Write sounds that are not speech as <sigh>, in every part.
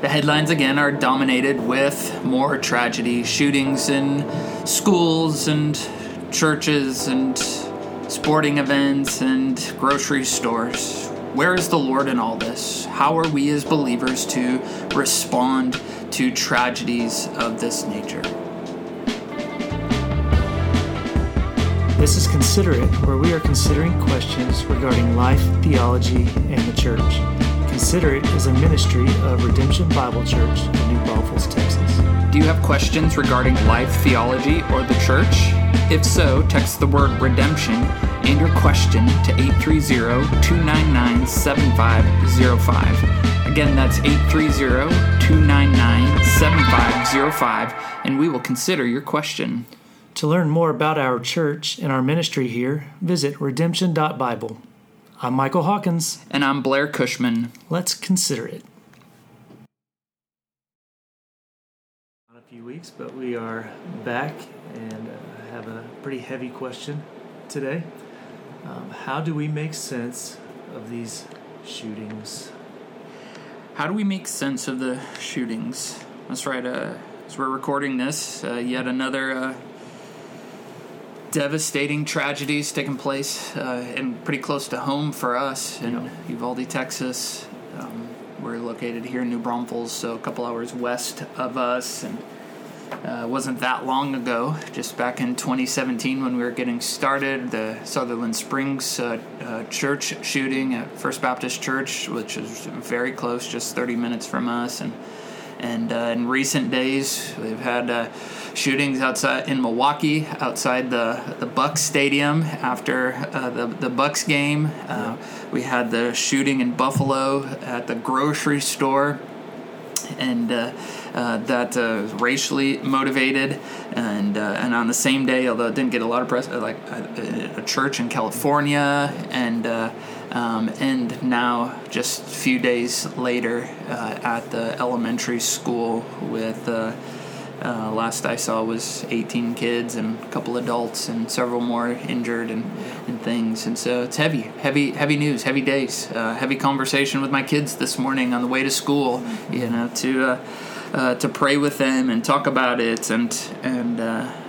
The headlines again are dominated with more tragedy, shootings in schools and churches and sporting events and grocery stores. Where is the Lord in all this? How are we as believers to respond to tragedies of this nature? This is Consider It, where we are considering questions regarding life, theology, and the church. Consider It is a ministry of Redemption Bible Church in New Braunfels, Texas. Do you have questions regarding life, theology, or the church? If so, text the word redemption and your question to 830 299 7505. Again, that's 830 299 7505, and we will consider your question. To learn more about our church and our ministry here, visit redemption.bible. I'm Michael Hawkins. And I'm Blair Cushman. Let's consider it. Not a few weeks, but we are back and uh, have a pretty heavy question today. Um, how do we make sense of these shootings? How do we make sense of the shootings? That's right. Uh, as we're recording this, uh, yet another uh, devastating tragedies taking place uh, and pretty close to home for us in yep. Uvalde, Texas. Um, we're located here in New Braunfels, so a couple hours west of us, and uh, wasn't that long ago, just back in 2017 when we were getting started. The Sutherland Springs uh, uh, church shooting at First Baptist Church, which is very close, just 30 minutes from us, and and uh, in recent days, we've had uh, shootings outside in Milwaukee, outside the the Bucks Stadium after uh, the the Bucks game. Uh, we had the shooting in Buffalo at the grocery store, and. Uh, uh, that uh, racially motivated, and and on the same day, although it didn't get a lot of press, like a, a church in California, and um, and now, just a few days later, uh, at the elementary school, with uh, uh, last I saw was 18 kids and a couple adults and several more injured and, and things. And so it's heavy, heavy, heavy news, heavy days, uh, heavy conversation with my kids this morning on the way to school. You know, to uh, uh, to pray with them and talk about it and and.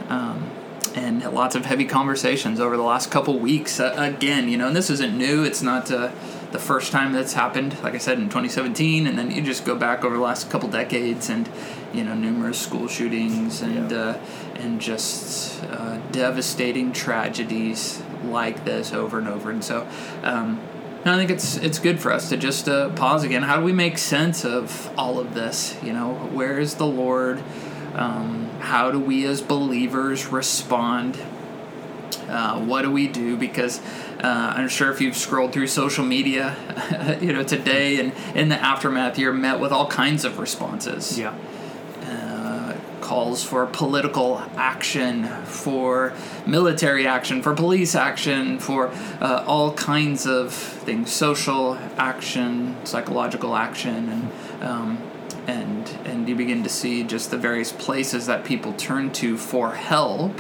Um, and lots of heavy conversations over the last couple weeks. Uh, again, you know, and this isn't new. It's not uh, the first time that's happened. Like I said in 2017, and then you just go back over the last couple decades, and you know, numerous school shootings and yeah. uh, and just uh, devastating tragedies like this over and over. And so. Um, I think it's it's good for us to just uh, pause again. How do we make sense of all of this? You know, where is the Lord? Um, how do we as believers respond? Uh, what do we do? Because uh, I'm sure if you've scrolled through social media, <laughs> you know, today and in the aftermath, you're met with all kinds of responses. Yeah. Uh, calls for political action, for military action, for police action, for uh, all kinds of things, social action, psychological action, and um, and and you begin to see just the various places that people turn to for help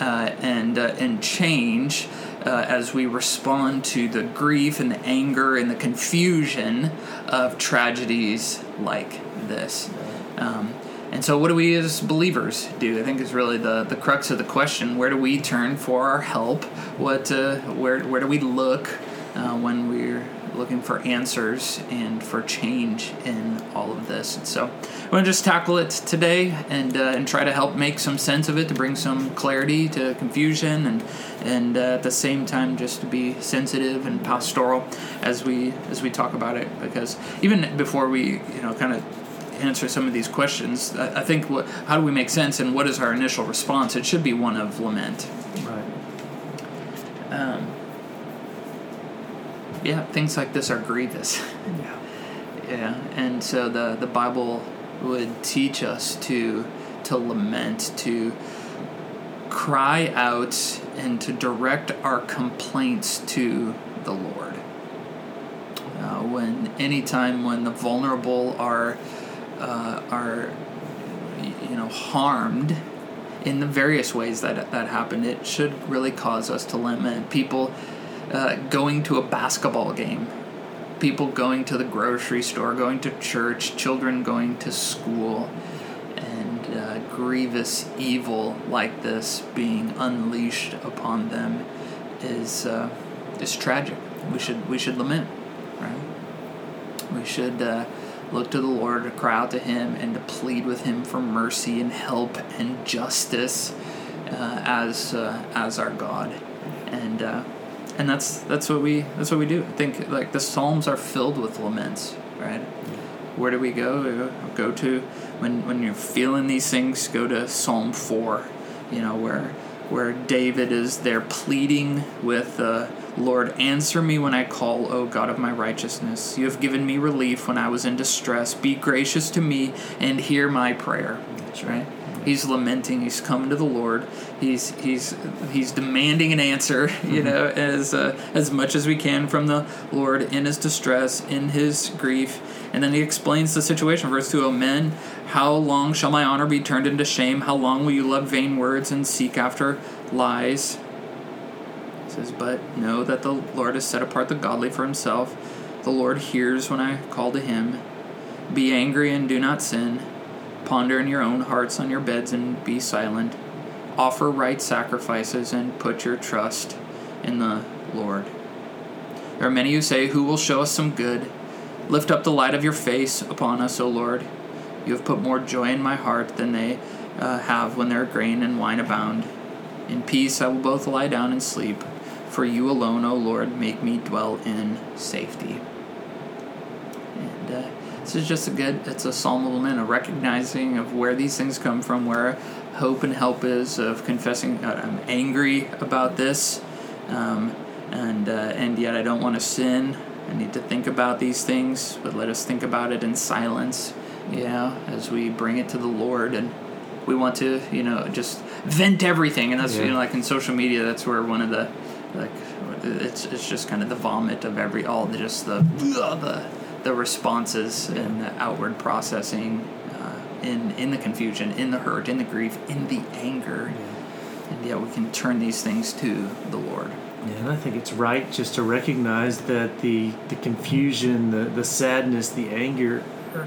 uh, and uh, and change uh, as we respond to the grief and the anger and the confusion of tragedies like this. Um, and so, what do we as believers do? I think is really the, the crux of the question. Where do we turn for our help? What uh, where where do we look uh, when we're looking for answers and for change in all of this. And so I'm going to just tackle it today and uh, and try to help make some sense of it to bring some clarity to confusion and and uh, at the same time just to be sensitive and pastoral as we as we talk about it. Because even before we you know kind of answer some of these questions I, I think what, how do we make sense and what is our initial response? It should be one of lament. Right. Um, yeah, things like this are grievous. Yeah. yeah, and so the the Bible would teach us to to lament, to cry out, and to direct our complaints to the Lord. Uh, when anytime when the vulnerable are uh, are you know harmed in the various ways that that happen, it should really cause us to lament. People uh, going to a basketball game people going to the grocery store, going to church, children going to school, and uh, grievous evil like this being unleashed upon them is uh, is tragic. We should we should lament, right? We should uh, look to the Lord to cry out to Him and to plead with Him for mercy and help and justice uh, as uh, as our God, and uh, and that's that's what we that's what we do. I think like the Psalms are filled with laments, right? Where do we go? Go to when when you're feeling these things. Go to Psalm four, you know where where David is there pleading with uh, Lord, answer me when I call, O God of my righteousness. You have given me relief when I was in distress. Be gracious to me and hear my prayer. That's right. He's lamenting. He's coming to the Lord. He's he's he's demanding an answer. <laughs> You know, as uh, as much as we can from the Lord in his distress, in his grief, and then he explains the situation. Verse two: O men, how long shall my honor be turned into shame? How long will you love vain words and seek after lies? It says, but know that the Lord has set apart the godly for Himself. The Lord hears when I call to Him. Be angry and do not sin. Ponder in your own hearts on your beds and be silent. Offer right sacrifices and put your trust in the Lord. There are many who say, Who will show us some good? Lift up the light of your face upon us, O Lord. You have put more joy in my heart than they uh, have when their grain and wine abound. In peace I will both lie down and sleep, for you alone, O Lord, make me dwell in safety. And uh, this is just a good, it's a psalm of lament, a recognizing of where these things come from, where hope and help is, of confessing, uh, I'm angry about this, um, and, uh, and yet I don't want to sin. I need to think about these things, but let us think about it in silence, you know, as we bring it to the Lord. And we want to, you know, just vent everything. And that's, yeah. you know, like in social media, that's where one of the, like, it's, it's just kind of the vomit of every, all the, just the, the, the responses and the outward processing uh, in in the confusion, in the hurt, in the grief, in the anger, yeah. and yet we can turn these things to the Lord. Yeah, and I think it's right just to recognize that the the confusion, the the sadness, the anger,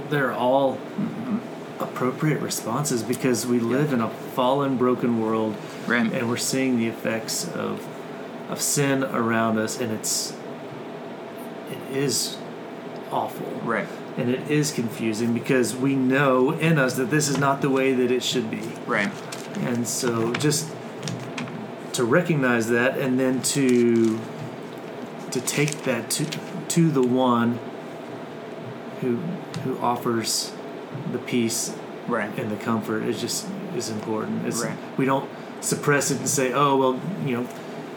they're all mm-hmm. appropriate responses because we live yeah. in a fallen, broken world, right. and we're seeing the effects of of sin around us, and it's it is awful. Right. And it is confusing because we know in us that this is not the way that it should be. Right. And so just to recognize that and then to to take that to to the one who who offers the peace right. and the comfort is just is important. It's, right. We don't suppress it and say, "Oh well, you know,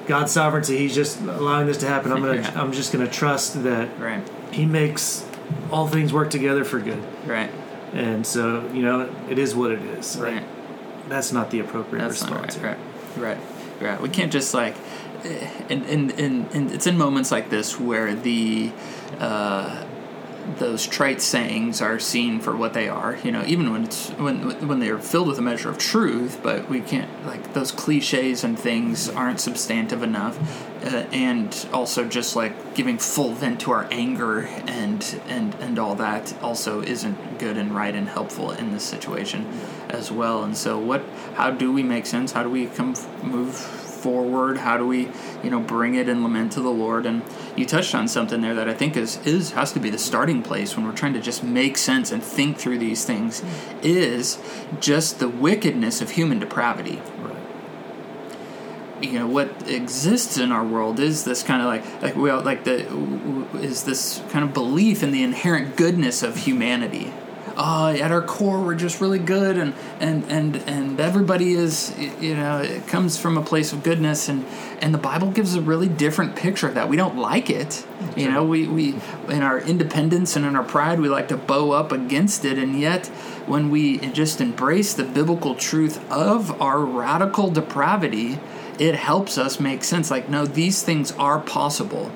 God's sovereignty. He's just allowing this to happen. I'm gonna. <laughs> yeah. I'm just gonna trust that right. He makes all things work together for good. Right. And so you know, it is what it is. Right. That's not the appropriate That's response. Right. right. Right. Right. We can't just like, and and and, and it's in moments like this where the. Uh, those trite sayings are seen for what they are. You know, even when it's when when they're filled with a measure of truth, but we can't like those cliches and things aren't substantive enough, uh, and also just like giving full vent to our anger and and and all that also isn't good and right and helpful in this situation as well. And so, what? How do we make sense? How do we come move? Forward? How do we, you know, bring it and lament to the Lord? And you touched on something there that I think is is has to be the starting place when we're trying to just make sense and think through these things is just the wickedness of human depravity. Right. You know what exists in our world is this kind of like like well like the is this kind of belief in the inherent goodness of humanity uh, at our core we're just really good and and and and everybody is you know it comes from a place of goodness and and the bible gives a really different picture of that. We don't like it you know we we in our independence and in our pride we like to bow up against it and yet when we just embrace the biblical truth of our radical depravity it helps us make sense. Like no these things are possible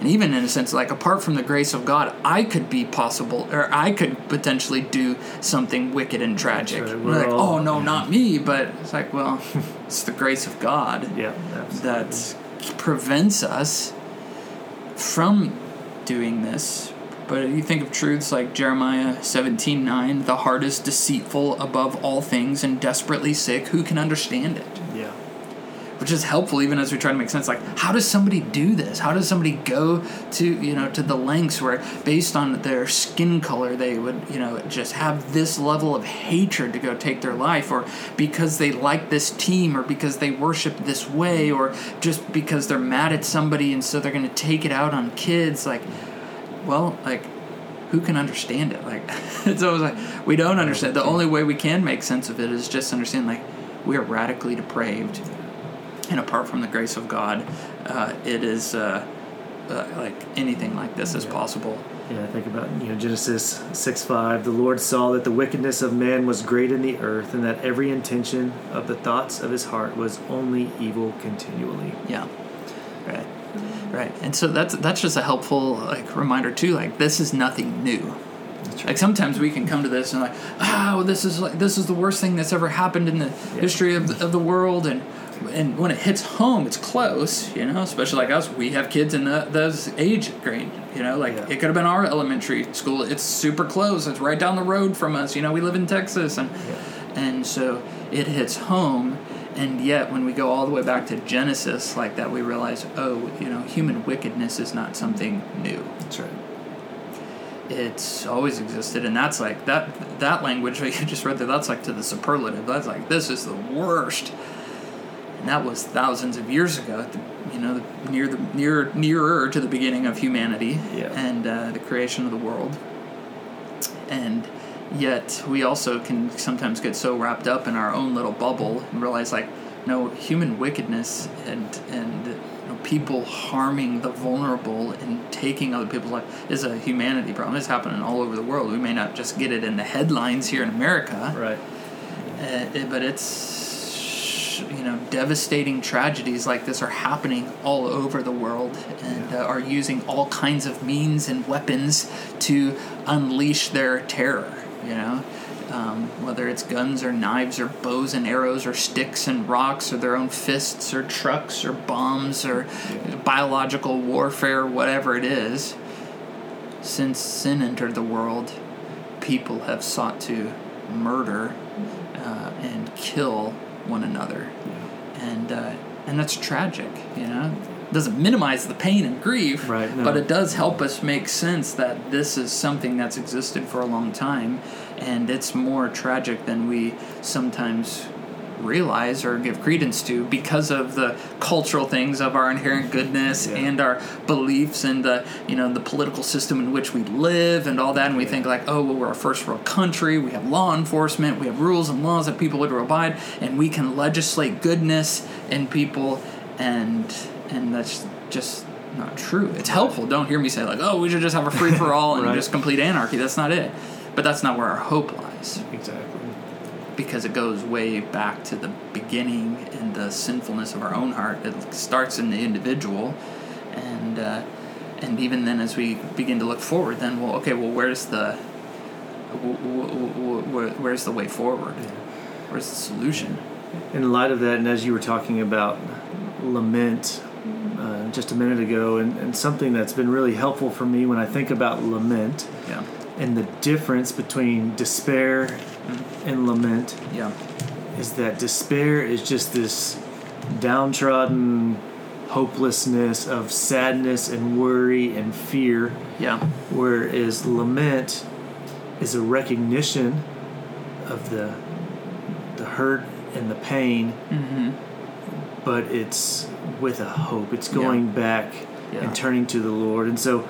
and even in a sense like apart from the grace of god i could be possible or i could potentially do something wicked and tragic right. like oh, all, oh no yeah. not me but it's like well <laughs> it's the grace of god yeah, that prevents us from doing this. But you think of truths like Jeremiah 17 9, the heart is deceitful above all things and desperately sick. Who can understand it? Which is helpful even as we try to make sense. Like how does somebody do this? How does somebody go to you know to the lengths where based on their skin color they would you know just have this level of hatred to go take their life or because they like this team or because they worship this way or just because they're mad at somebody and so they're going to take it out on kids? Like well like who can understand it? Like <laughs> it's always like we don't understand. The only way we can make sense of it is just understand like we are radically depraved and apart from the grace of God, uh, it is uh, uh, like anything like this is Yeah. possible. Yeah, I think about you know Genesis six five. The Lord saw that the wickedness of man was great in the earth, and that every intention of the thoughts of his heart was only evil continually. Yeah, right, right. And so that's that's just a helpful like reminder too. Like this is nothing new. That's Like sometimes we can come to this and like, oh, this is like this is the worst thing that's ever happened in the history of the, of the world, and and when it hits home, it's close, you know. Especially like us, we have kids in the, those age grade, you know. Like Yeah. it could have been our elementary school. It's super close. It's right down the road from us. You know, we live in Texas, and and so it hits home. And yet, when we go all the way back to Genesis, like that, we realize, oh, you know, human wickedness is not something new That's right. it's always existed and that's like that that language that you just read there that's like to the superlative that's like this is the worst and that was thousands of years ago at the, you know the, near the near nearer to the beginning of humanity Yeah. and uh, the creation of the world and yet we also can sometimes get so wrapped up in our own little bubble and realize like no human wickedness and and you know, people harming the vulnerable and taking other people's life is a humanity problem it's happening all over the world we may not just get it in the headlines here in america Right. uh, but it's you know devastating tragedies like this are happening all over the world and uh, are using all kinds of means and weapons to unleash their terror you know? Um, whether it's guns or knives or bows and arrows or sticks and rocks or their own fists or trucks or bombs or biological warfare whatever it is since sin entered the world people have sought to murder uh, and kill one another, and uh, and that's tragic. You know, it doesn't minimize the pain and grief, Right, no. but it does help us make sense that this is something that's existed for a long time, and it's more tragic than we sometimes realize or give credence to because of the cultural things of our inherent goodness Yeah. and our beliefs and the you know the political system in which we live and all that. And we think like oh well we're a first world country. We have law enforcement. We have rules and laws that people would abide. And we can legislate goodness in people. And and that's just not true. It's helpful. Don't hear me say like oh we should just have a free for all and <laughs> Right. just complete anarchy. That's not it. But that's not where our hope lies. Exactly. Because it goes way back to the beginning and the sinfulness of our own heart. It starts in the individual, and uh, and even then, as we begin to look forward, then well, okay, well, where's the wh- wh- wh- wh- where's the way forward? Where's the solution? In light of that, and as you were talking about lament uh, just a minute ago, and, and something that's been really helpful for me when I think about lament Yeah, and the difference between despair and lament yeah, is that despair is just this downtrodden hopelessness of sadness and worry and fear, yeah, whereas lament is a recognition of the the hurt and the pain, mm-hmm. but it's with a hope. It's going back Yeah. and turning to the Lord. And so,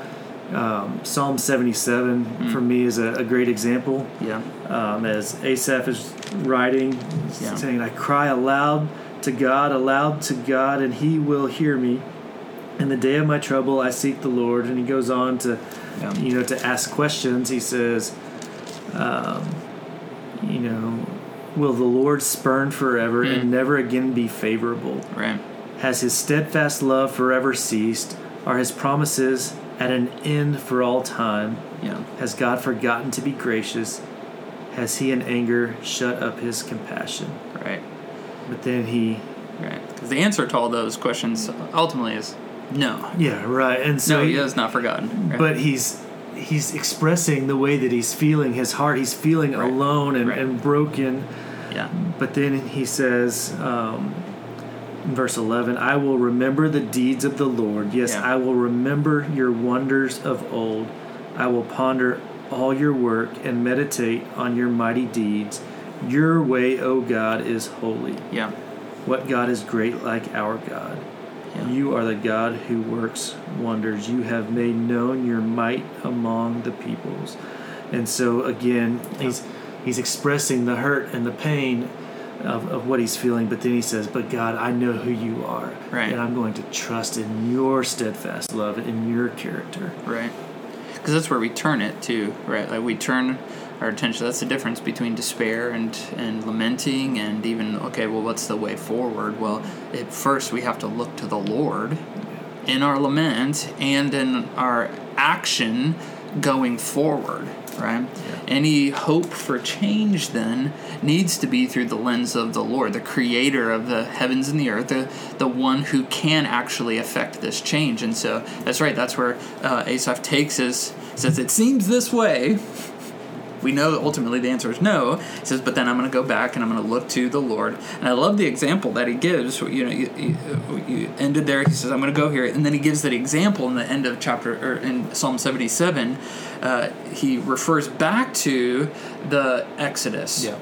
um, Psalm 77 Mm. for me is a, a great example. yeah, Um, as Asaph is writing, Yeah. saying, I cry aloud to God, aloud to God, and he will hear me. In the day of my trouble, I seek the Lord. And he goes on to, yeah, you know, to ask questions. He says, um, you know, will the Lord spurn forever Mm. and never again be favorable? right, Has his steadfast love forever ceased? Are his promises at an end for all time? yeah, Has God forgotten to be gracious? Has he in anger shut up his compassion? right, But then he, right. Because the answer to all those questions ultimately is No. Yeah, right. And so No, he has not forgotten. Right? but he's he's expressing the way that he's feeling his heart. He's feeling Right. alone and, Right. and broken. yeah. But then he says, um, verse 11, I will remember the deeds of the Lord. Yes, Yeah. I will remember your wonders of old. I will ponder all your work and meditate on your mighty deeds. Your way, O God, is holy. Yeah. What God is great like our God? Yeah. You are the God who works wonders. You have made known your might among the peoples. And so again, he's he's expressing the hurt and the pain of, of what he's feeling, but then he says, But God, I know who you are. Right. And I'm going to trust in your steadfast love and in your character. Right. Because that's where we turn it to, right? Like we turn our attention. That's the difference between despair and and lamenting, and even okay, well, what's the way forward? Well, at first we have to look to the Lord in our lament and in our action going forward. Right. Any hope for change then needs to be through the lens of the Lord, the Creator of the heavens and the earth, the the one who can actually affect this change. And so that's right. That's where uh, Asaph takes his says it seems this way. <laughs> We know ultimately the answer is no. He says, but then I'm going to go back and I'm going to look to the Lord. And I love the example that he gives. You know, you, you, you ended there. He says, I'm going to go here, and then he gives that example in the end of chapter or in Psalm 77. Uh, he refers back to the Exodus Yeah.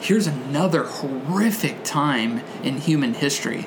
here's another horrific time in human history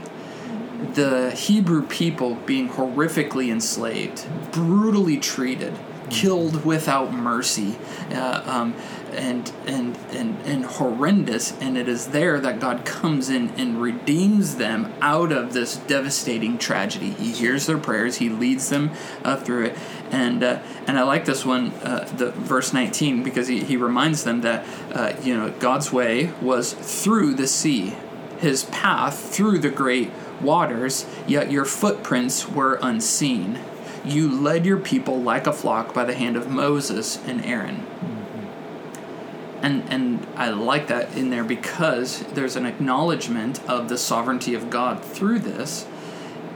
the Hebrew people being horrifically enslaved, brutally treated, killed without mercy, uh, um, and, and and and horrendous. And it is there that God comes in and redeems them out of this devastating tragedy. He hears their prayers. He leads them uh, through it. And uh, and I like this one, uh, the verse 19, because he, he reminds them that uh, you know God's way was through the sea, His path through the great waters, yet your footprints were unseen. You led your people like a flock by the hand of Moses and Aaron. Mm-hmm. And and I like that in there because there's an acknowledgement of the sovereignty of God through this,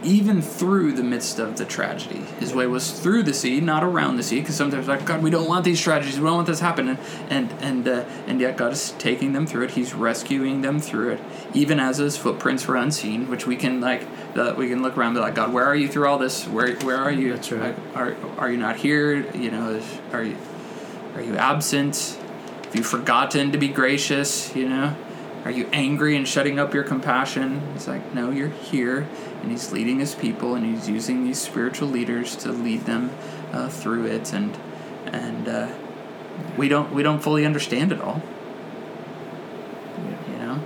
even through the midst of the tragedy. His way was through the sea, not around the sea, because sometimes like God, we don't want these tragedies, we don't want this happening, and and uh, and yet God is taking them through it. He's rescuing them through it, even as His footprints were unseen, which we can like the, we can look around and be like, God, where are you through all this? Where where are you? That's right. Are are you not here? You know, is, are you are you absent? Have you forgotten to be gracious? You know, are you angry and shutting up your compassion? He's like, no, you're here, and he's leading his people, and he's using these spiritual leaders to lead them uh, through it, and and uh, we don't we don't fully understand it all. You know,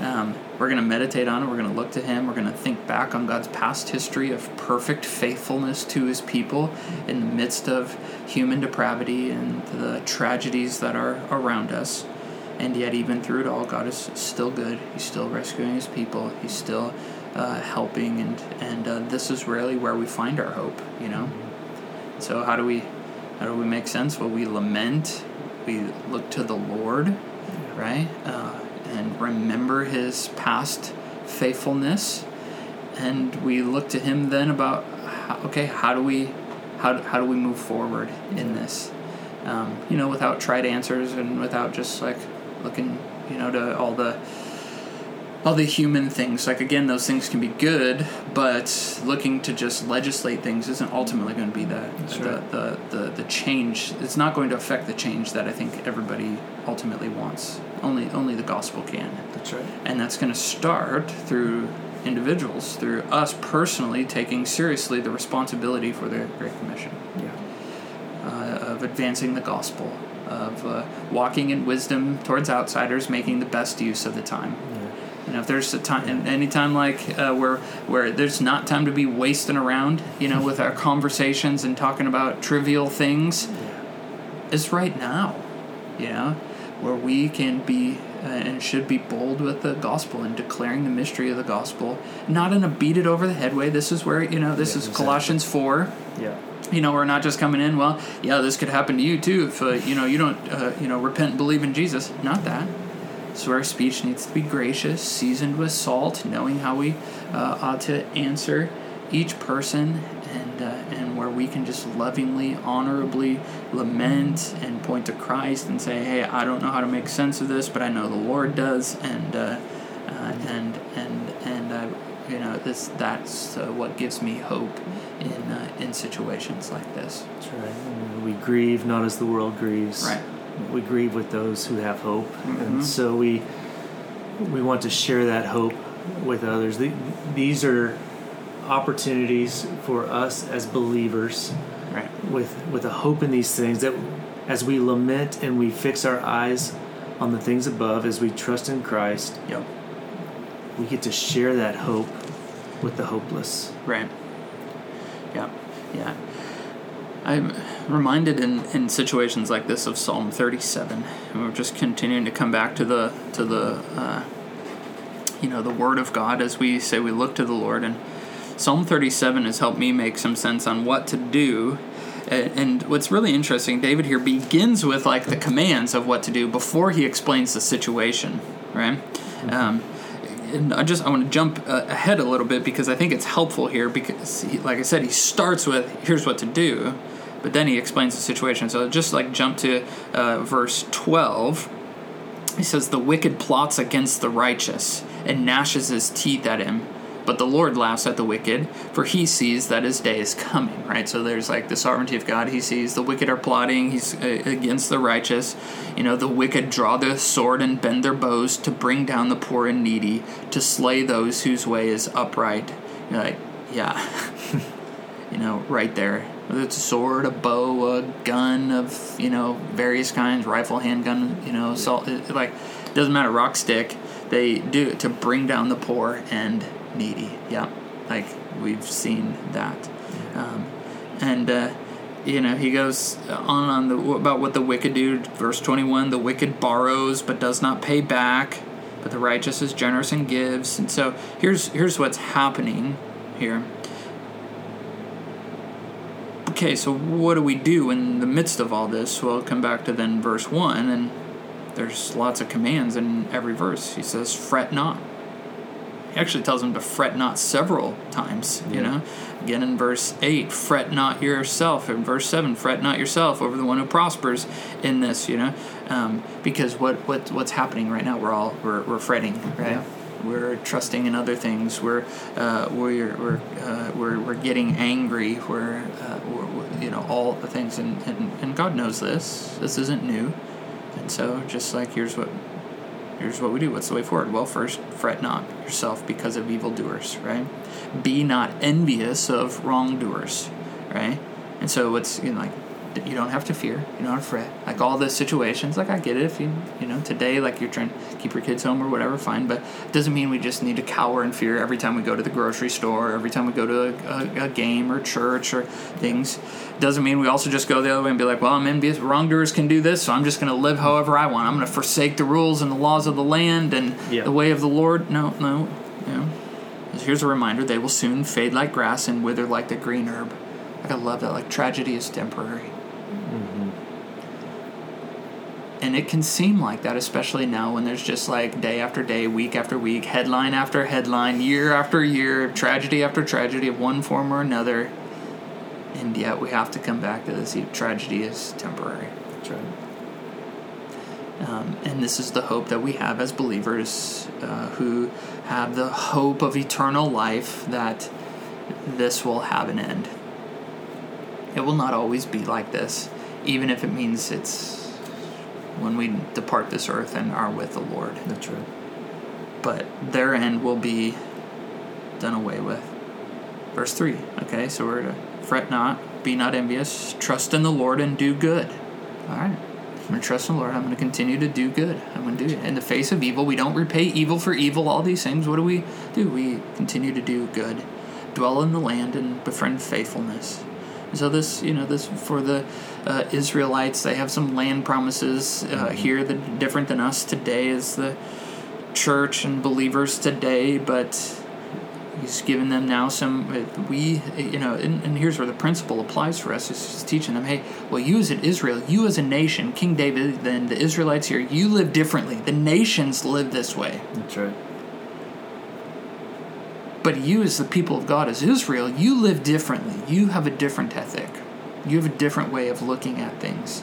um, we're going to meditate on it. We're going to look to Him. We're going to think back on God's past history of perfect faithfulness to His people in the midst of human depravity and the tragedies that are around us. And yet, even through it all, God is still good. He's still rescuing His people. He's still uh, helping, and and uh, this is really where we find our hope. You know. So how do we how do we make sense? Well, we lament. We look to the Lord, right? Uh, and remember his past faithfulness and we look to him then about okay how do we how, how do we move forward in this um, you know without tried answers and without just like looking you know to all the all the human things. Like again those things can be good but looking to just legislate things isn't ultimately going to be the the, the, the the change. It's not going to affect the change that i think everybody ultimately wants. Only only the gospel can. That's right. and that's going to start through individuals through us personally taking seriously the responsibility for the great commission. Yeah. uh, of advancing the gospel of uh, walking in wisdom towards outsiders making the best use of the time Yeah. you know, if there's a time, any time like uh, where where there's not time to be wasting around, you know, with our <laughs> conversations and talking about trivial things, is right now, you know, where we can be uh, and should be bold with the gospel and declaring the mystery of the gospel, not in a beat it over the head way. This is where you know this Yeah, is exactly. Colossians four. Yeah. You know, we're not just coming in. Well, yeah, this could happen to you too if uh, you know you don't uh, you know repent and believe in Jesus. Not that. So our speech needs to be gracious, seasoned with salt, knowing how we uh, ought to answer, each person and uh, and where we can just lovingly, honorably lament and point to Christ and say, "Hey, I don't know how to make sense of this, but I know the Lord does," and uh, and and and you know, this that's uh, what gives me hope in uh, in situations like this. That's right. We grieve not as the world grieves. Right. We grieve with those who have hope, Mhm. and so we we want to share that hope with others. The- These are opportunities for us as believers Right. with with a hope in these things that as we lament and we fix our eyes on the things above as we trust in Christ Yep. we get to share that hope with the hopeless Right. Yeah. Yeah. I'm reminded in, in situations like this of Psalm 37, and we're just continuing to come back to the to the uh, you know the Word of God as we say we look to the Lord. And Psalm 37 has helped me make some sense on what to do. And what's really interesting, David here begins with like the commands of what to do before he explains the situation, right? Um, and I just I want to jump uh, ahead a little bit because I think it's helpful here because, he, like I said, he starts with here's what to do, but then he explains the situation. So just like jump to uh, verse twelve. He says, The wicked plots against the righteous and gnashes his teeth at him. But the Lord laughs at the wicked, for he sees that his day is coming, right? So there's like the sovereignty of God. He sees the wicked are plotting, he's uh, against the righteous. You know, the wicked draw the sword and bend their bows to bring down the poor and needy, to slay those whose way is upright. You're like, yeah. <laughs> you know, right there. Whether it's a sword, a bow, a gun of, you know, various kinds, rifle, handgun, you know, assault, it, like, doesn't matter, rock stick, they do it to bring down the poor and needy. Yeah, like, we've seen that. Um, and, uh, you know, he goes on on the about what the wicked do. Verse twenty one: the wicked borrows but does not pay back, but the righteous is generous and gives. And so here's here's what's happening here. Okay, so what do we do in the midst of all this? Well, come back to then verse 1, and there's lots of commands in every verse. He says, fret not. Actually tells them to fret not several times, you Yeah. know. Again in verse 8, fret not yourself. In verse 7, fret not yourself over the one who prospers in this, you know. Um, because what, what what's happening right now, we're all, we're, we're fretting, right? Yeah. We're trusting in other things. We're uh, we're we're, uh, we're we're getting angry. We're, uh, we're, we're you know all the things, and, and and God knows this. This isn't new, and so just like here's what here's what we do. What's the way forward? Well, first fret not yourself because of evildoers, right? Be not envious of wrongdoers, right? And so what's you know like you don't have to fear. You don't have to fret. Like all the situations, like I get it. If you you know today, like you're trying to keep your kids home or whatever, fine. But it doesn't mean we just need to cower in fear every time we go to the grocery store, every time we go to a, a, a game or church or things. It Doesn't mean we also just go the other way and be like, well, I'm envious. Wrongdoers can do this, so I'm just going to live however I want. I'm going to forsake the rules and the laws of the land and Yeah. the way of the Lord. No, no, you know. Here's a reminder: they will soon fade like grass and wither like the green herb. Like I love that. Like tragedy is temporary. And it can seem like that, especially now when there's just like day after day, week after week, headline after headline, year after year, tragedy after tragedy of one form or another. And yet we have to come back to this tragedy is temporary. That's right. Um, and this is the hope that we have as believers uh, who have the hope of eternal life that this will have an end. It will not always be like this, even if it means it's when we depart this earth and are with the Lord. That's right. But their end will be done away with. Verse 3. Okay, so we're to fret not, be not envious, trust in the Lord, and do good. All right. I'm going to trust in the Lord. I'm going to continue to do good. I'm going to do it. In the face of evil, we don't repay evil for evil, all these things. What do we do? We continue to do good, dwell in the land, and befriend faithfulness. So this, you know, this for the uh, Israelites, they have some land promises uh, here that different than us today as the church and believers today, but he's given them now some uh, we you know and, and here's where the principle applies for us is just teaching them hey well you as an israel you as a nation king david then the israelites here you live differently. The nations live this way. That's right. But you, as the people of God, as Israel, you live differently. You have a different ethic. You have a different way of looking at things.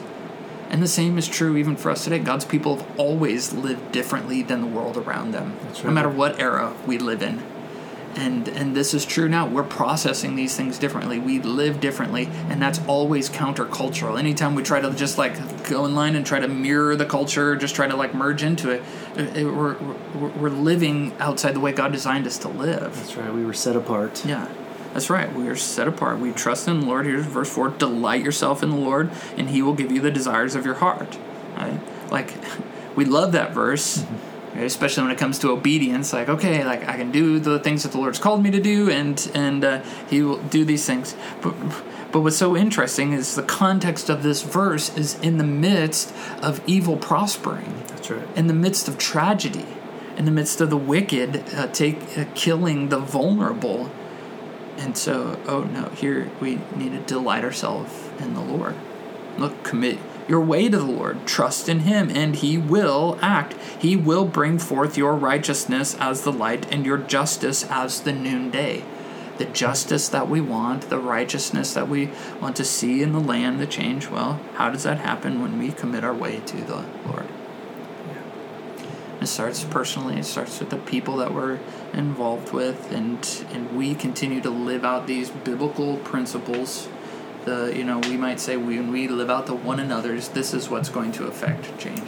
And the same is true even for us today. God's people have always lived differently than the world around them, That's no matter what era we live in. And and this is true now. We're processing these things differently. We live differently, and that's always countercultural. Anytime we try to just like go in line and try to mirror the culture, just try to like merge into it, it- it- we're, we're we're living outside the way God designed us to live. That's right. We were set apart. Yeah, that's right. We are set apart. We trust in the Lord. Here's verse 4 Delight yourself in the Lord, and he will give you the desires of your heart. Right? Like, <laughs> we love that verse, right? <laughs> especially when it comes to obedience. Like, okay, like I can do the things that the Lord's called me to do, and and uh, he will do these things. But but what's so interesting is the context of this verse is in the midst of evil prospering That's right. in the midst of tragedy, in the midst of the wicked uh, take uh, killing the vulnerable. And so, oh no, here we need to delight ourselves in the Lord. Look, commit your way to the Lord, trust in Him, and He will act. He will bring forth your righteousness as the light and your justice as the noonday. The justice that we want, the righteousness that we want to see in the land, the change. Well, how does that happen when we commit our way to the Lord? It starts personally. It starts with the people that we're involved with, and and we continue to live out these biblical principles. The you know we might say when we live out the one another's, this is what's going to affect change.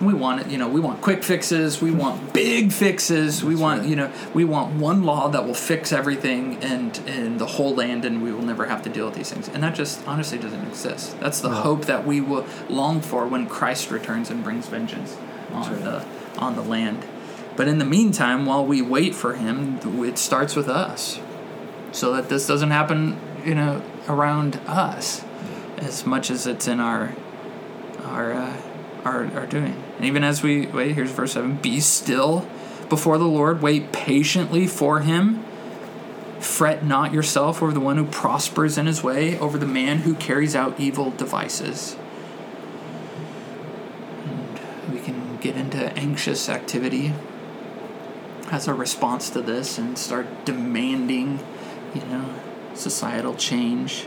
We want it, you know, we want quick fixes. We want big fixes. we want, right. you know, we want one law that will fix everything and and the whole land, and we will never have to deal with these things. And that just honestly doesn't exist. That's the No. hope that we will long for when Christ returns and brings vengeance on right. the on the land. But in the meantime, while we wait for him, it starts with us, so that this doesn't happen, you know, around us, as much as it's in our our uh, our our doing. And even as we wait, here's verse seven: Be still before the Lord, wait patiently for Him. Fret not yourself over the one who prospers in his way, over the man who carries out evil devices. And we can get into anxious activity as a response to this and start demanding, you know, societal change.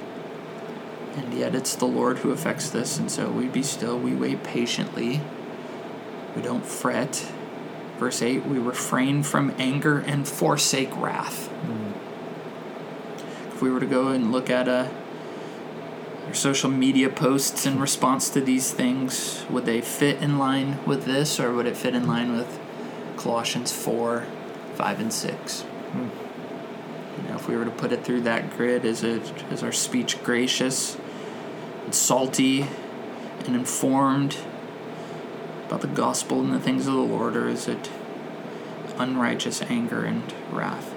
And yet it's the Lord who affects this, and so we be still, we wait patiently, we don't fret. Verse 8, we refrain from anger and forsake wrath. If we were to go and look at uh, our social media posts in response to these things, would they fit in line with this, or would it fit in line with Colossians 4, 5, and 6? You know, if we were to put it through that grid, is it is our speech gracious, and salty, and informed about the gospel and the things of the Lord, or is it unrighteous anger and wrath?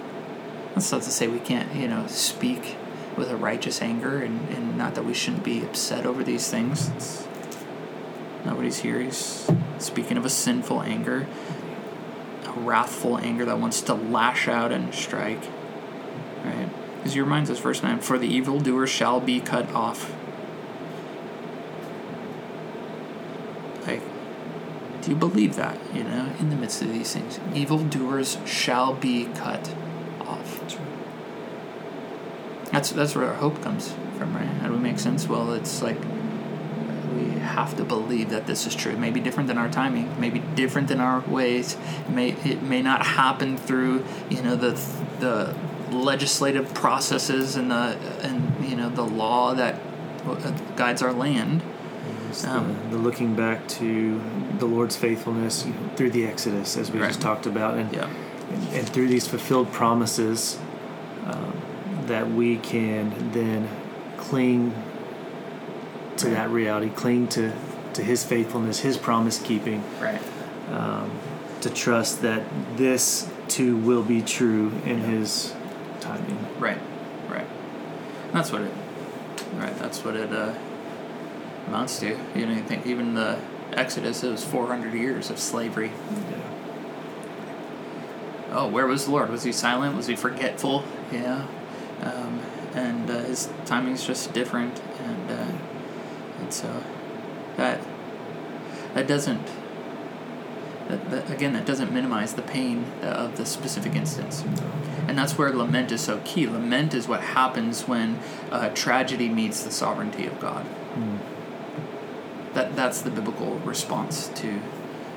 That's not to say we can't, you know, speak with a righteous anger, and, and not that we shouldn't be upset over these things. It's he's here. He's speaking of a sinful anger, a wrathful anger that wants to lash out and strike. Right? Because he reminds us, verse 9, for the evildoer shall be cut off. Like, do you believe that, you know, in the midst of these things? Evildoers shall be cut off. That's that's where our hope comes from, right? How do we make sense? Well, it's like we have to believe that this is true. It may be different than our timing, maybe different than our ways. It may it may not happen through you know the the legislative processes and the and you know the law that uh, guides our land. Um, the, the looking back to the Lord's faithfulness through the Exodus, as we Right. just talked about, and, Yeah, and, and through these fulfilled promises, um, that we can then cling to Right. that reality, cling to, to His faithfulness, His promise keeping, right. um, to trust that this too will be true in His timing. Right, right. That's what it. Right, that's what it uh, amounts to. You know, you think even the Exodus, it was 400 years of slavery. Oh, where was the Lord? Was he silent? Was he forgetful? Yeah. Um, and uh, his timing's just different, and uh, and so that that doesn't that, that, again, that doesn't minimize the pain of the specific instance. And that's where lament is so key. Lament is what happens when uh, tragedy meets the sovereignty of God. Mm. That, that's the biblical response to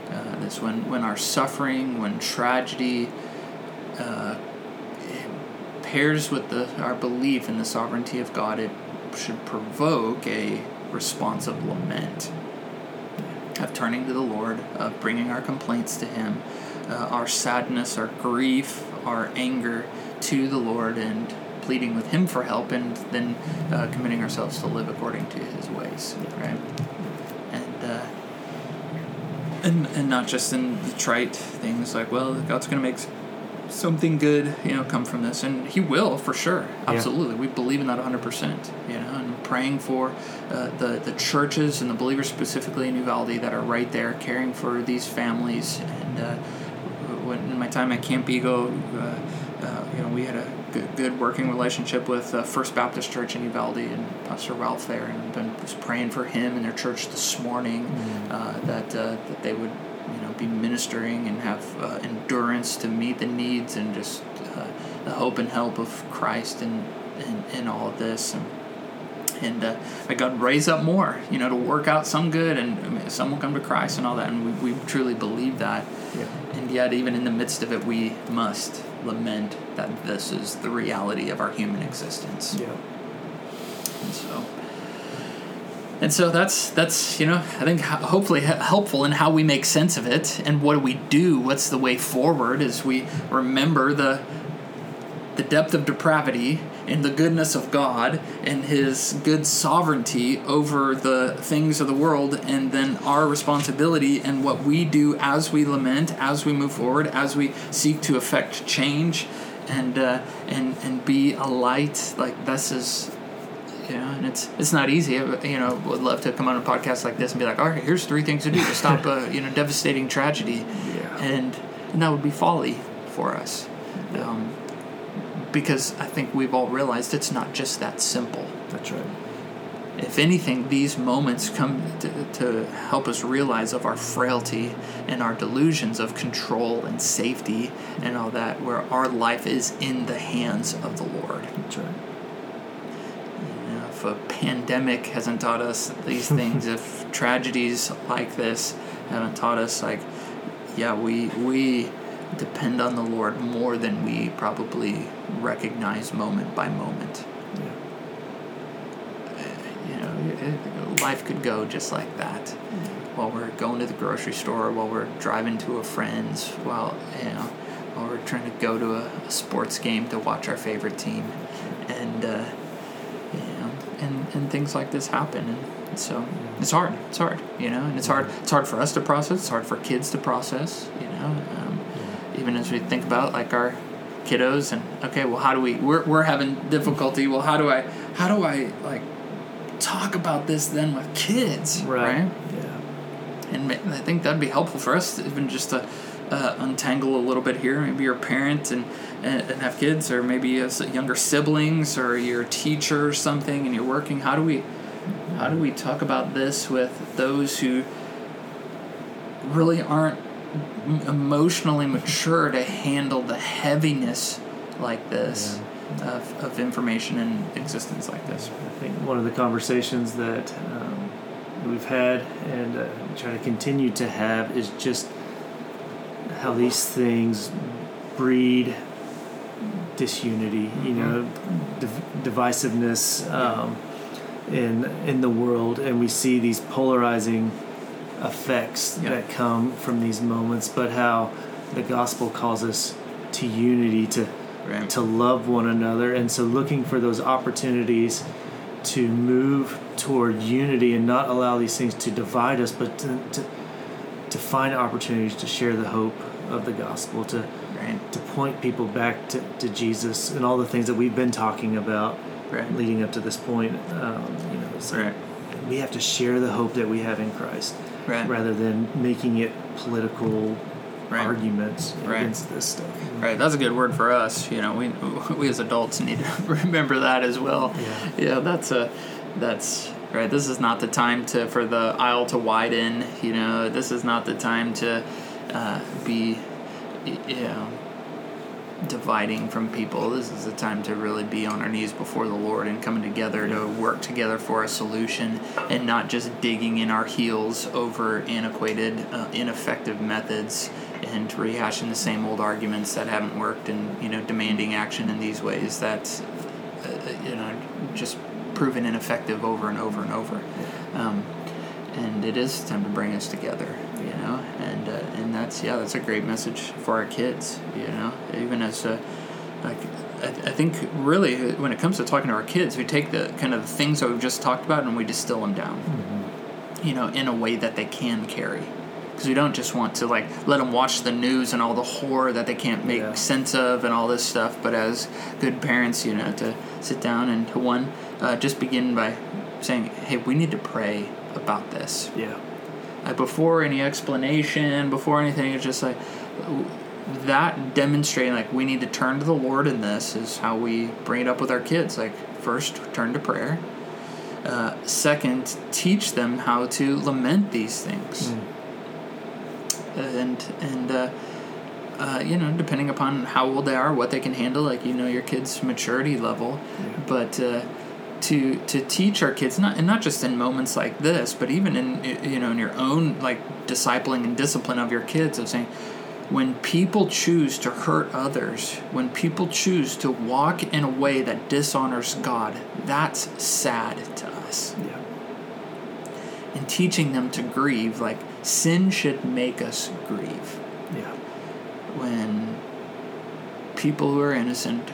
uh, this. When, when our suffering, when tragedy uh, pairs with the, our belief in the sovereignty of God, it should provoke a response of lament of turning to the Lord, of bringing our complaints to Him, uh, our sadness, our grief, our anger to the Lord, and pleading with Him for help, and then uh, committing ourselves to live according to His ways, right? And uh, and and not just in the trite things like, well, God's going to make something good, you know, come from this, and He will for sure. Absolutely, yeah. we believe in that 100. percent You know, and praying for uh, the the churches and the believers specifically in Uvalde that are right there, caring for these families. And uh, when in my time at Camp Eagle, uh, uh you know, we had a good, good working relationship with uh, First Baptist Church in Uvalde and Pastor Ralph there, and been praying for him and their church this morning mm-hmm. that that they would be ministering and have uh, endurance to meet the needs and just uh, the hope and help of Christ and in, in, in, all of this. And and uh, God raise up more you know to work out some good and I mean, some will come to Christ and all that. And we, we truly believe that. Yeah. and yet even in the midst of it we must lament that this is the reality of our human existence. Yeah. And so and so that's that's you know I think hopefully helpful in how we make sense of it and what do we do? What's the way forward as we remember the the depth of depravity and the goodness of God and His good sovereignty over the things of the world, and then our responsibility and what we do as we lament, as we move forward, as we seek to affect change, and uh, and and be a light. Like this is you know, and it's it's not easy. You know, would love to come on a podcast like this and be like, all right, here's three things to do to stop a you know devastating tragedy, yeah. and and that would be folly for us, um, because I think we've all realized it's not just that simple. That's right. If anything, these moments come to, to help us realize of our frailty and our delusions of control and safety and all that, where our life is in the hands of the Lord. That's right if a pandemic hasn't taught us these <laughs> things, if tragedies like this haven't taught us, like, yeah, we we depend on the Lord more than we probably recognize moment by moment. Yeah. You know, life could go just like that. Yeah. While we're going to the grocery store, while we're driving to a friend's, while you know, while we're trying to go to a, a sports game to watch our favorite team, and. Uh, and, things like this happen and so it's hard it's hard you know and it's hard it's hard for us to process it's hard for kids to process you know um, even as we think about like our kiddos and okay well how do we we're, we're having difficulty well how do i how do i like talk about this then with kids right, right? yeah. And i think that'd be helpful for us even just to uh, untangle a little bit here maybe you're a parent and and, and have kids, or maybe as younger siblings, or you're a teacher or something, and you're working. How do we, how do we talk about this with those who really aren't emotionally mature to handle the heaviness like this? Yeah. Of, of information and existence like this. I think one of the conversations that um, we've had and uh, try to continue to have is just how these things breed disunity, you know, div- divisiveness um, in in the world, and we see these polarizing effects yeah. that come from these moments. But how the gospel calls us to unity, to right. to love one another, and so looking for those opportunities to move toward unity and not allow these things to divide us, but to, to, to find opportunities to share the hope of the gospel, to right. to point people back to, to Jesus and all the things that we've been talking about right. leading up to this point. Um, you know, right. we have to share the hope that we have in Christ right. rather than making it political arguments against this stuff. Right, that's a good word for us. You know, we we as adults need to <laughs> remember that as well. Yeah, yeah that's a that's right. This is not the time to for the aisle to widen. You know, this is not the time to uh, be, you know, dividing from people. This is the time to really be on our knees before the Lord and coming together to work together for a solution and not just digging in our heels over antiquated, uh, ineffective methods and rehashing the same old arguments that haven't worked and you know demanding action in these ways that's uh, you know just proven ineffective over and over and over. Um, and it is time to bring us together, you know, and uh, and that's yeah, that's a great message for our kids, you know, even as a like I, I think really when it comes to talking to our kids, we take the kind of things that we've just talked about and we distill them down, mm-hmm. you know, in a way that they can carry. Because we don't just want to like let them watch the news and all the horror that they can't make yeah. sense of and all this stuff. But as good parents, you know, to sit down and to one, uh, just begin by saying, "Hey, we need to pray about this." Yeah. Like before any explanation, before anything, it's just like that demonstrating like we need to turn to the Lord in this is how we bring it up with our kids. Like first, turn to prayer. Uh, second, teach them how to lament these things. Mm and and uh, uh, you know depending upon how old they are, what they can handle, like you know your kid's maturity level, yeah. but. To, to teach our kids not and not just in moments like this but even in you know in your own like discipling and discipline of your kids of saying when people choose to hurt others, when people choose to walk in a way that dishonors God, that's sad to us. Yeah. And teaching them to grieve, like sin should make us grieve. Yeah. When people who are innocent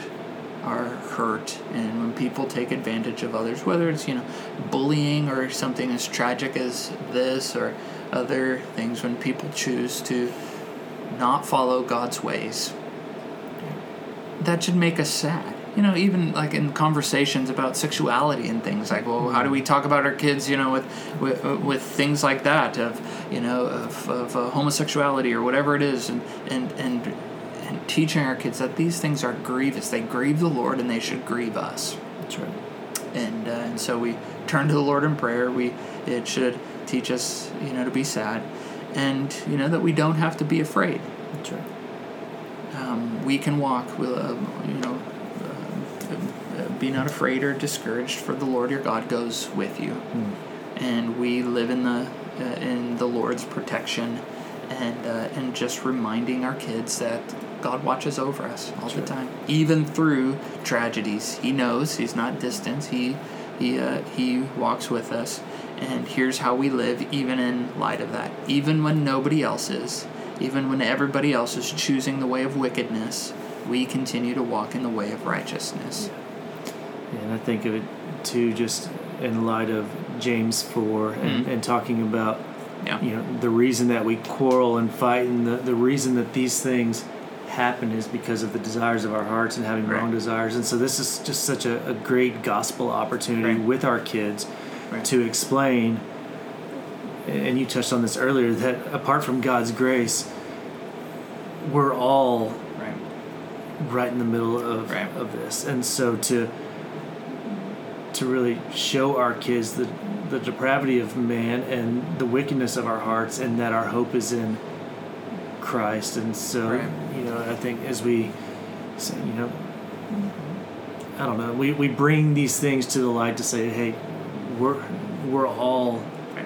are hurt and when people take advantage of others, whether it's, you know, bullying or something as tragic as this or other things, when people choose to not follow God's ways, that should make us sad. You know, even like in conversations about sexuality and things like, well, how do we talk about our kids, you know, with with, with things like that of, you know, of, of uh, homosexuality or whatever it is, and and and and teaching our kids that these things are grievous. They grieve the Lord, and they should grieve us. That's right. And uh, and so we turn to the Lord in prayer. We it should teach us, you know, to be sad, and you know that we don't have to be afraid. That's right. Um, we can walk with, uh, you know, be not afraid or discouraged, for the Lord your God goes with you. Mm. And we live in the uh, in the Lord's protection, and uh, and just reminding our kids that God watches over us all the time, even through tragedies. He knows He's not distant. He he uh, He walks with us, and here's how we live, even in light of that. Even when nobody else is, even when everybody else is choosing the way of wickedness, we continue to walk in the way of righteousness. Yeah. And I think of it too, just in light of James 4 and, mm-hmm. and talking about yeah. you know the reason that we quarrel and fight and the, the reason that these things happen is because of the desires of our hearts and having right. wrong desires and so this is just such a, a great gospel opportunity right. with our kids right. to explain and you touched on this earlier that apart from god's grace we're all right in the middle of, of this and so to to really show our kids the the depravity of man and the wickedness of our hearts, and that our hope is in Christ. And so, right. you know, I think as we say, you know, I don't know, we, we bring these things to the light to say, hey, we're we're all right.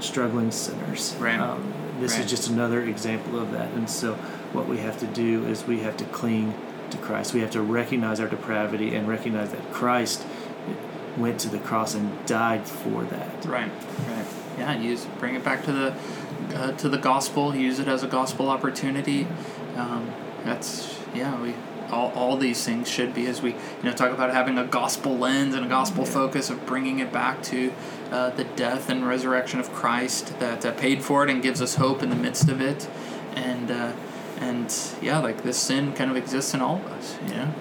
struggling sinners. Right. Um, this right. is just another example of that. And so, what we have to do is we have to cling to Christ. We have to recognize our depravity and recognize that Christ went to the cross and died for that. Right, right. Yeah, use bring it back to the uh, to the gospel. Use it as a gospel opportunity. Um, that's yeah. We all, all these things should be as we you know talk about having a gospel lens and a gospel yeah. focus of bringing it back to uh, the death and resurrection of Christ that uh, paid for it and gives us hope in the midst of it, and uh, and yeah, like this sin kind of exists in all of us. You know.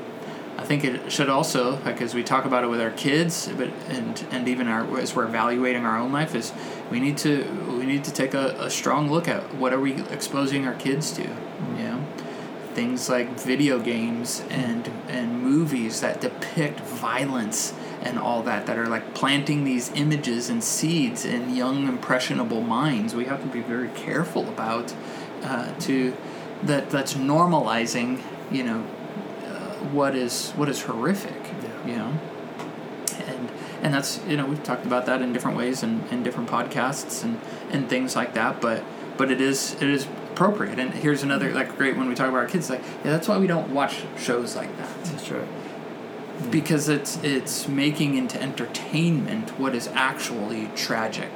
I think it should also, like as we talk about it with our kids, but and and even our as we're evaluating our own life, is we need to we need to take a, a strong look at what are we exposing our kids to, you know, things like video games and and movies that depict violence and all that that are like planting these images and seeds in young impressionable minds. We have to be very careful about uh, to that that's normalizing you know uh, what is what is horrific Yeah. you know and and that's you know we've talked about that in different ways and in, different podcasts and and things like that but but it is it is appropriate. And here's another like great when we talk about our kids like yeah that's why we don't watch shows like that. That's right. because it's it's making into entertainment what is actually tragic.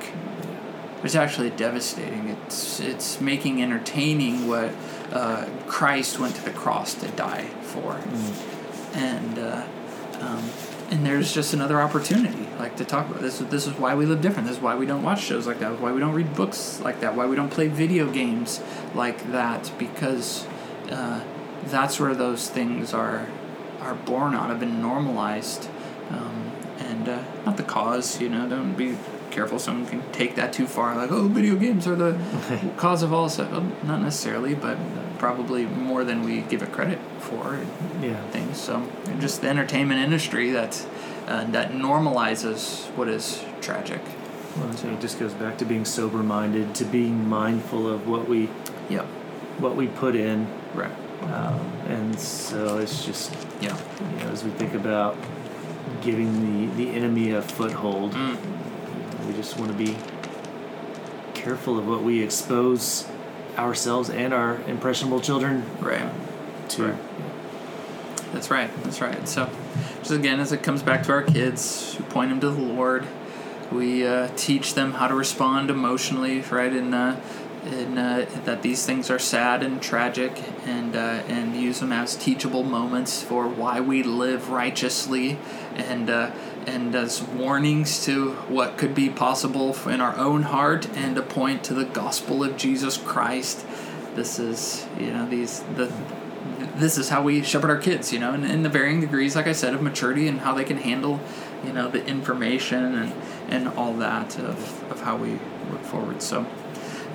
It's actually devastating. It's it's making entertaining what uh, christ went to the cross to die for. And uh, um, and there's just another opportunity like to talk about. This this is why we live different. This is why we don't watch shows like that. Why we don't read books like that. Why we don't play video games like that. Because uh, that's where those things are are born out of and normalized. Um, and uh, not the cause you know. Don't be careful. Someone can take that too far. Like oh video games are the <laughs> cause of all stuff. Well, not necessarily but probably more than we give it credit for Yeah. things. So just the entertainment industry that uh, that normalizes what is tragic. Well, so it just goes back to being sober minded, to being mindful of what we Yep. what we put in, Right. um, and so it's just Yeah. you know as we think about giving the the enemy a foothold, Mm. we just want to be careful of what we expose ourselves and our impressionable children Right. to. Right. That's right. That's right. So, just again, as it comes back to our kids, we point them to the Lord. We uh, teach them how to respond emotionally, right? And uh, uh, that these things are sad and tragic, and uh, and use them as teachable moments for why we live righteously, and uh, and as warnings to what could be possible in our own heart, and to point to the gospel of Jesus Christ. This is you know these the this is how we shepherd our kids, you know, and in the varying degrees, like I said, of maturity and how they can handle, you know, the information and, and all that of, of how we work forward. So,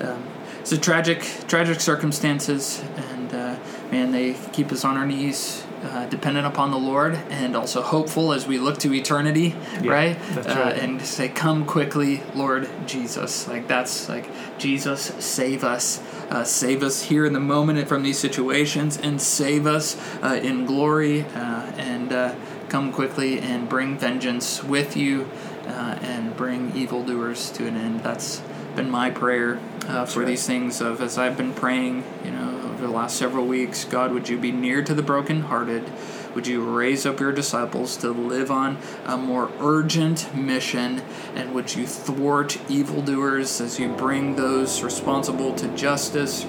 um, so tragic, tragic circumstances, and uh, man, they keep us on our knees, uh, dependent upon the Lord, and also hopeful as we look to eternity, Yeah, right? that's uh. And say, "Come quickly, Lord Jesus." Like that's like Jesus, save us, uh, save us here in the moment from these situations, and save us uh, in glory, uh, and uh, come quickly and bring vengeance with you, uh, and bring evildoers to an end. That's been my prayer uh, for right. these things. Of as I've been praying, you know, over the last several weeks, God, would you be near to the brokenhearted? Would you raise up your disciples to live on a more urgent mission? And would you thwart evildoers as you bring those responsible to justice?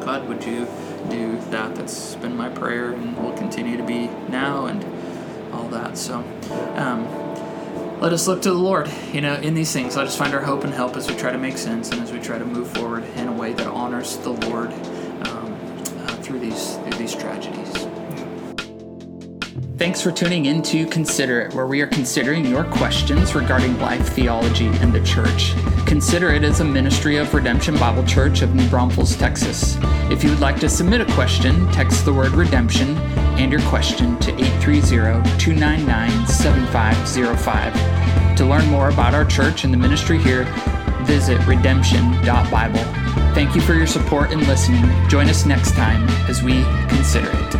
God, would you do that? That's been my prayer and will continue to be now and all that. So, um, let us look to the Lord, you know, in these things. Let us find our hope and help as we try to make sense and as we try to move forward in a way that honors the Lord through these through these tragedies. Thanks for tuning in to Consider It, where we are considering your questions regarding life theology and the church. Consider It is a ministry of Redemption Bible Church of New Braunfels, Texas. If you would like to submit a question, text the word redemption and your question to 830 299 7505. To learn more about our church and the ministry here, visit redemption.bible. Thank you for your support and listening. Join us next time as we consider it.